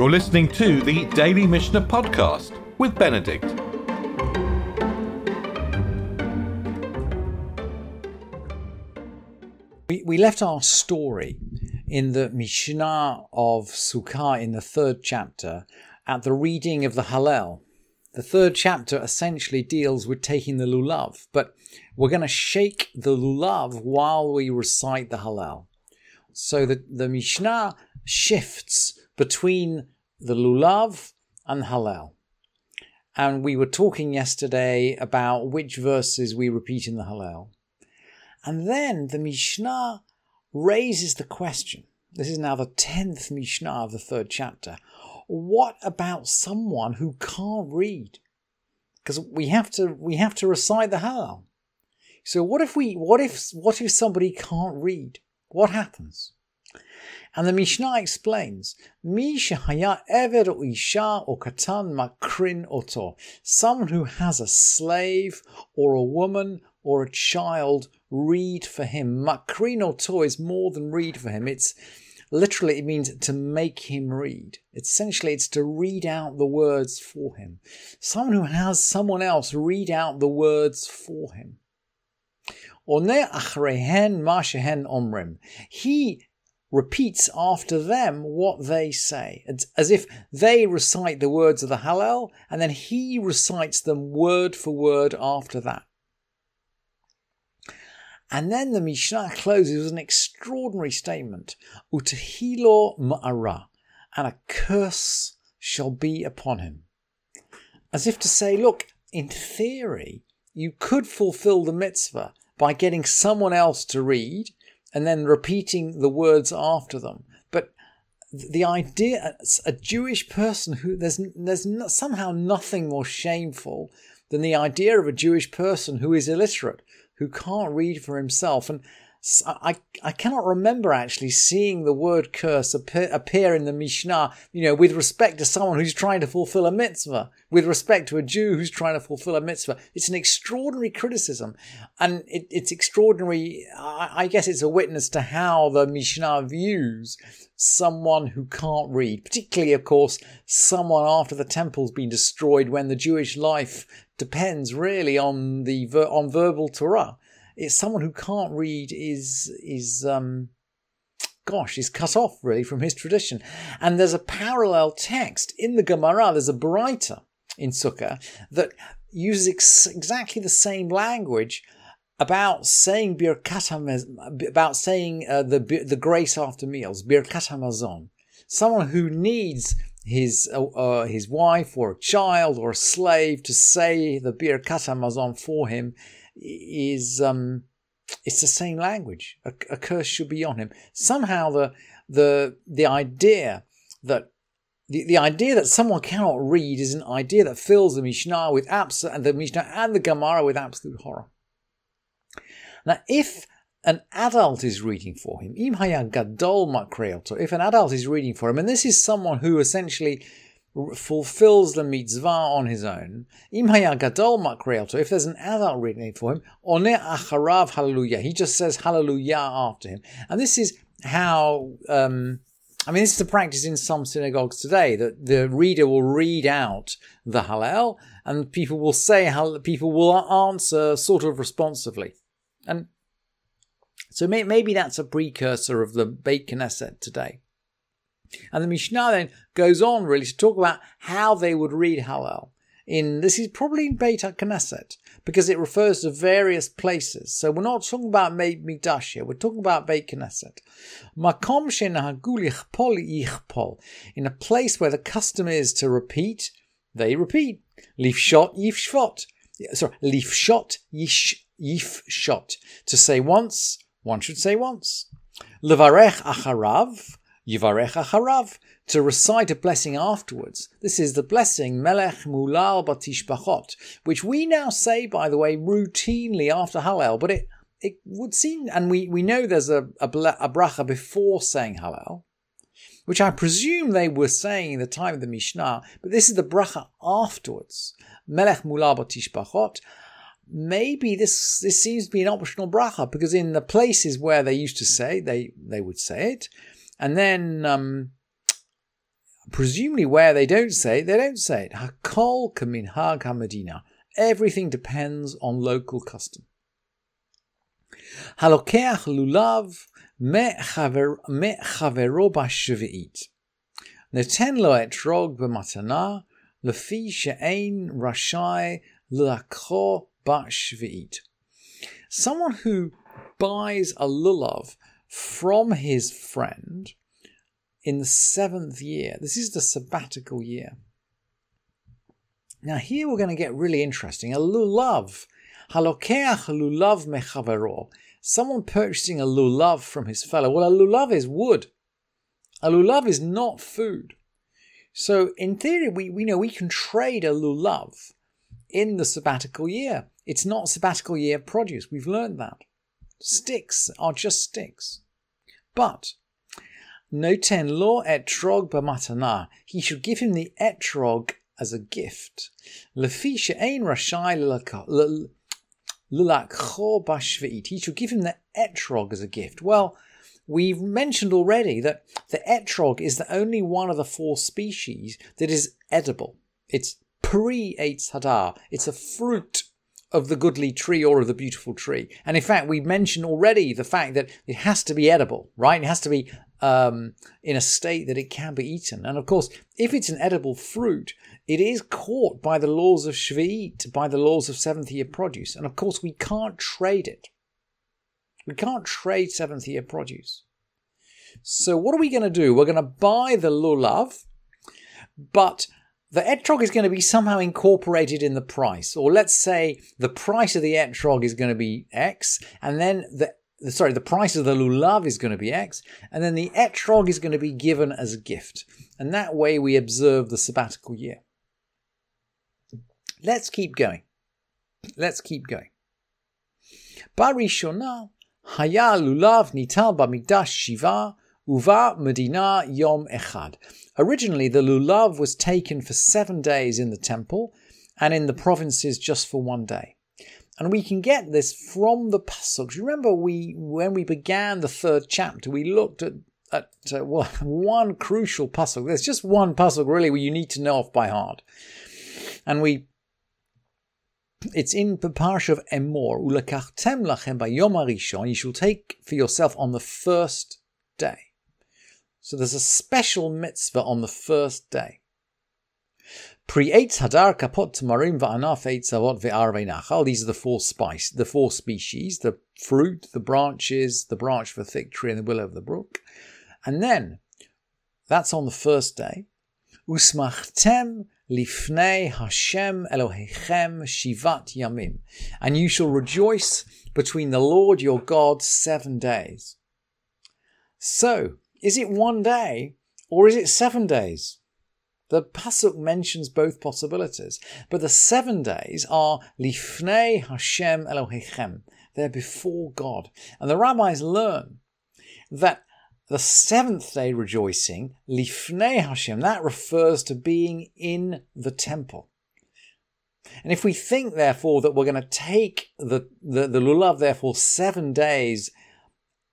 You're listening to the Daily Mishnah Podcast with Benedict. We, we left our story in the Mishnah of Sukkah in the third chapter at the reading of the Hallel. The third chapter essentially deals with taking the lulav, but we're going to shake the lulav while we recite the Hallel. So the, the Mishnah shifts between the lulav and Hallel. And we were talking yesterday about which verses we repeat in the Hallel. And then the Mishnah raises the question. This is now the 10th Mishnah of the third chapter. What about someone who can't read? Because we have to we have to recite the Hallel. So what if we what if what if somebody can't read? What happens? And the Mishnah explains, Mi shehaya isha or katan makrin oto. Someone who has a slave or a woman or a child read for him. Makrin oto is more than read for him. It's literally it means to make him read. Essentially, it's to read out the words for him. Someone who has someone else read out the words for him. He repeats after them what they say. As if they recite the words of the Hallel and then he recites them word for word after that. And then the Mishnah closes with an extraordinary statement. Utahilo ma'ara, and a curse shall be upon him. As if to say, look, in theory, you could fulfill the mitzvah by getting someone else to read and then repeating the words after them. But the idea, a Jewish person who there's there's somehow nothing more shameful than the idea of a Jewish person who is illiterate, who can't read for himself. And I, I cannot remember actually seeing the word curse appear, appear in the Mishnah, you know, with respect to someone who's trying to fulfill a mitzvah, with respect to a Jew who's trying to fulfill a mitzvah. It's an extraordinary criticism. And it, it's extraordinary. I, I guess it's a witness to how the Mishnah views someone who can't read, particularly, of course, someone after the temple's been destroyed when the Jewish life depends really on the on verbal Torah. It's someone who can't read is is um, gosh, is cut off really from his tradition. And there's a parallel text in the Gemara. There's a Baraita in Sukkah that uses ex- exactly the same language about saying birkat about saying uh, the the grace after meals, birkat hamazon. Someone who needs his uh, uh, his wife or a child or a slave to say the birkat hamazon for him is um, it's the same language. A, a, curse should be on him. Somehow the the the idea that the, the idea that someone cannot read is an idea that fills the Mishnah with absolute the Mishnah and the Gemara with absolute horror. Now, if an adult is reading for him, im gadol if an adult is reading for him, and this is someone who essentially fulfills the mitzvah on his own, if there's an adult reading for him, hallelujah, he just says hallelujah after him. And this is how, um, I mean, this is the practice in some synagogues today that the reader will read out the Hallel and people will say, people will answer sort of responsively. And so maybe that's a precursor of the Beit Knesset today. And the Mishnah then goes on really to talk about how they would read Hallel. In this is probably in Beit Knesset because it refers to various places. So we're not talking about Beit Mikdash here. We're talking about Beit Knesset. Makom ichpol. In a place where the custom is to repeat, they repeat. Lifshot yifshot. Sorry, lifshot yish yifshot. To say once, one should say once. Levarech acharav. Yivarech Acharav, to recite a blessing afterwards. This is the blessing Melech Mulal Batishbachot, which we now say, by the way, routinely after Hallel, but it, it would seem, and we, we know there's a, a, a bracha before saying Hallel, which I presume they were saying in the time of the Mishnah, but this is the bracha afterwards. Melech Mulal Batishbachot. Maybe this this seems to be an optional bracha because in the places where they used to say they they would say it, and then um, presumably where they don't say it, they don't say it. Hakol kaminhag hamadina. Everything depends on local custom. Halokeach lulav me'chavero b'shvi'it. Noten lo etrog b'matana lefi she'ein rashai l'akho b'shvi'it. Someone who buys a lulav from his friend in the seventh year. This is the sabbatical year. Now, here we're going to get really interesting. A lulav. Halokeach lulav mechavero. Someone purchasing a lulav from his fellow. Well, a lulav is wood. A lulav is not food. So, in theory, we, we know we can trade a lulav in the sabbatical year. It's not sabbatical year produce. We've learned that. Sticks are just sticks. But noten lo etrog b'matana. He should give him the etrog as a gift. Lefi she'ein rashai l'lakcho b'shveit. He should give him the etrog as a gift. Well, we've mentioned already that the etrog is the only one of the four species that is edible. It's pre-eitz hadar. It's a fruit of the goodly tree or of the beautiful tree. And in fact, we mentioned already the fact that it has to be edible, right? It has to be um, in a state that it can be eaten. And of course, if it's an edible fruit, it is caught by the laws of Shvi'it, by the laws of seventh year produce. And of course, we can't trade it. We can't trade seventh year produce. So what are we going to do? We're going to buy the lulav, but the etrog is going to be somehow incorporated in the price. Or let's say the price of the etrog is going to be X, and then the sorry, the price of the lulav is going to be X, and then the etrog is going to be given as a gift. And that way we observe the sabbatical year. Let's keep going. Let's keep going. Barishona haya lulav nital b'mikdash shiva uva medina yom echad. Originally, the lulav was taken for seven days in the temple, and in the provinces just for one day. And we can get this from the pasuk. Remember, we when we began the third chapter, we looked at at uh, one crucial pasuk. There's just one pasuk really where you need to know off by heart, and we. It's in the parsha of Emor. Ulakachtem lachem bayom harishon. You shall take for yourself on the first day. So there's a special mitzvah on the first day. Pre-eitz hadar kapot tamarim va'anaf eitz avot ve'arvei nachal. These are the four spice, the four species: the fruit, the branches, the branch of the thick tree, and the willow of the brook. And then that's on the first day. Usmachtem lifnei Hashem Elohechem shivat yamim, and you shall rejoice between the Lord your God seven days. So, is it one day or is it seven days? The pasuk mentions both possibilities, but the seven days are lifnei Hashem Elohechem. They're before God, and the rabbis learn that the seventh day rejoicing, lifnei Hashem, that refers to being in the temple. And if we think, therefore, that we're going to take the, the, the lulav, therefore, seven days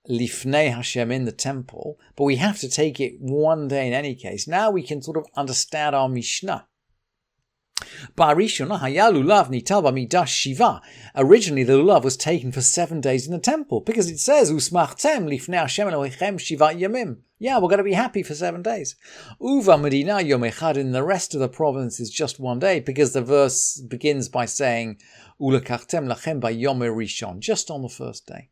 lifnei Hashem in the temple, but we have to take it one day in any case. Now we can sort of understand our Mishnah. Originally, the lulav was taken for seven days in the temple because it says Usmachtem lifnei Hashem Elohechem shiva yamim. Yeah, we're going to be happy for seven days. Uva Medina Yom Echad in the rest of the province is just one day because the verse begins by saying Ulakachtem lachem by Yom Rishon, just on the first day.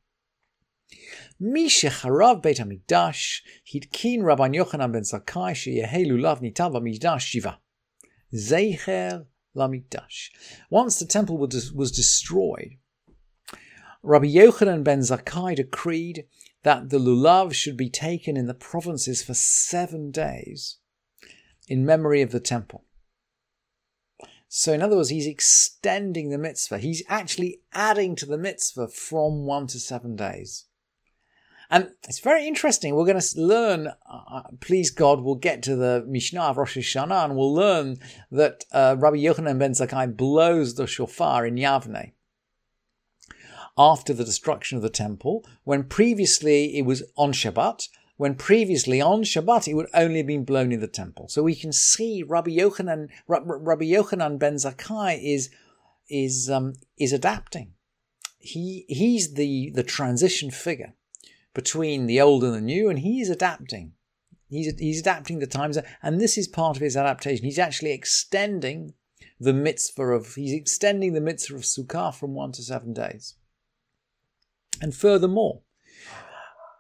מי שחרב בית המקדש, התקין רבן יוחנן בן זכאי שיהא לולב ניתן במקדש שבעה. זכר למקדש. Once the temple was destroyed, Rabbi Yochanan ben Zakkai decreed that the lulav should be taken in the provinces for seven days in memory of the temple. So, in other words, he's extending the mitzvah. He's actually adding to the mitzvah from one to seven days. And it's very interesting. We're going to learn, uh, please God, we'll get to the Mishnah of Rosh Hashanah and we'll learn that uh, Rabbi Yochanan ben Zakkai blows the shofar in Yavne after the destruction of the temple, when previously it was on Shabbat, when previously on Shabbat it would only have been blown in the temple. So we can see Rabbi Yochanan, Rabbi Yochanan ben Zakkai is is um, is adapting. He he's the the transition figure between the old and the new, and he's adapting. He's he's adapting the times, and this is part of his adaptation. He's actually extending the mitzvah of he's extending the mitzvah of Sukkah from one to seven days. And furthermore,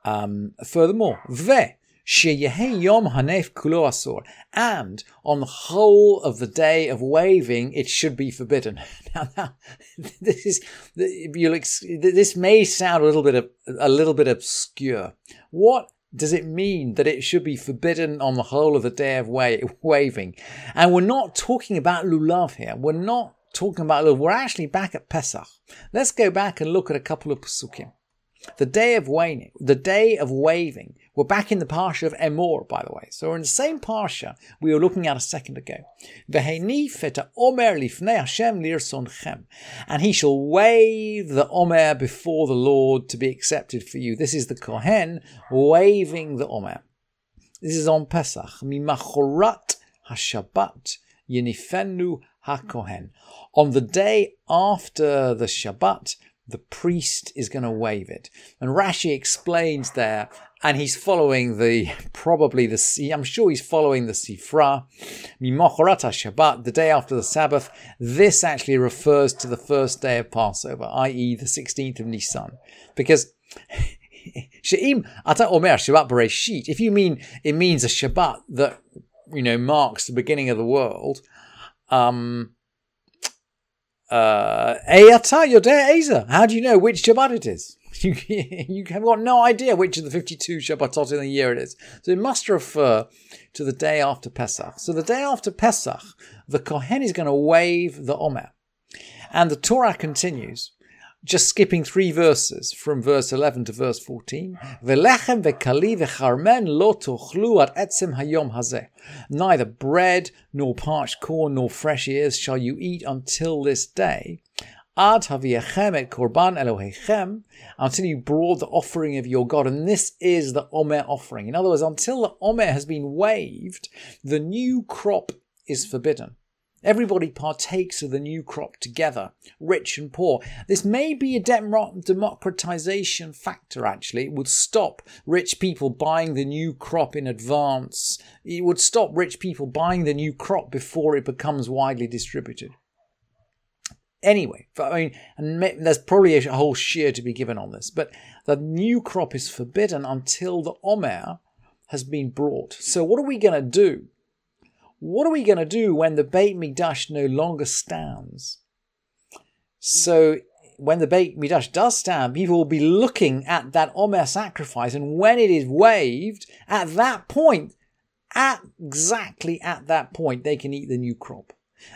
um, furthermore, ve yom hanef and on the whole of the day of waving, it should be forbidden. Now, now this is you'll, this may sound a little bit of, a little bit obscure. What does it mean that it should be forbidden on the whole of the day of waving? And we're not talking about lulav here. We're not talking about lulav. We're actually back at Pesach. Let's go back and look at a couple of pasukim. The day of waving, the day of waving. We're back in the parsha of Emor, by the way. So we're in the same parsha we were looking at a second ago. And he shall wave the omer before the Lord to be accepted for you. This is the Kohen waving the omer. This is on Pesach. Mimachorat hashabbat yinifenu hakohen. On the day after the Shabbat, the priest is going to wave it. And Rashi explains there, and he's following the, probably the, I'm sure he's following the Sifra, Mimocharata Shabbat, the day after the Sabbath. This actually refers to the first day of Passover, i.e. the 16th of Nisan. Because She'im Ata Omer Shabbat Bereshit, if you mean it means a Shabbat that, you know, marks the beginning of the world, um, uh, How do you know which Shabbat it is? You, you have got no idea which of the 52 Shabbatot in the year it is. So it must refer to the day after Pesach. So the day after Pesach, the Kohen is going to wave the Omer. And the Torah continues just skipping three verses from verse 11 to verse 14. Velechem vekali vecharmen lo tochlu at etzem hayom hazeh. Neither bread, nor parched corn, nor fresh ears shall you eat until this day. Ad et korban Elohechem, until you brought the offering of your God. And this is the Omer offering. In other words, until the Omer has been waved, the new crop is forbidden. Everybody partakes of the new crop together, rich and poor. This may be a democratization factor, actually. It would stop rich people buying the new crop in advance. It would stop rich people buying the new crop before it becomes widely distributed. Anyway, I mean, there's probably a whole shiur to be given on this, but the new crop is forbidden until the Omer has been brought. So, what are we going to do? what are we going to do when the Beit Mikdash no longer stands? So when the Beit Mikdash does stand, people will be looking at that Omer sacrifice, and when it is waved, at that point, at exactly at that point, they can eat the new crop.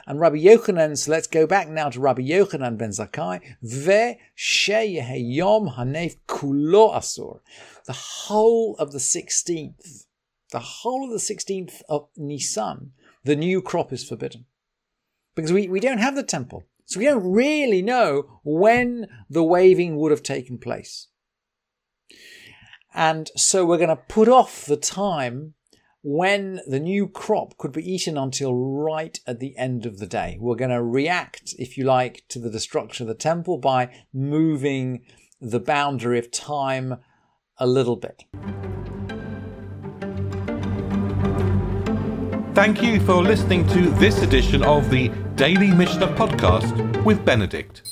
And Rabbi Yochanan, so let's go back now to Rabbi Yochanan ben Zakkai, ve yom hanef kulo asur. The whole of the 16th the whole of the 16th of Nisan, the new crop is forbidden. Because we, we don't have the temple. So we don't really know when the waving would have taken place. And so we're going to put off the time when the new crop could be eaten until right at the end of the day. We're going to react, if you like, to the destruction of the temple by moving the boundary of time a little bit. Thank you for listening to this edition of the Daily Mishnah Podcast with Benedict.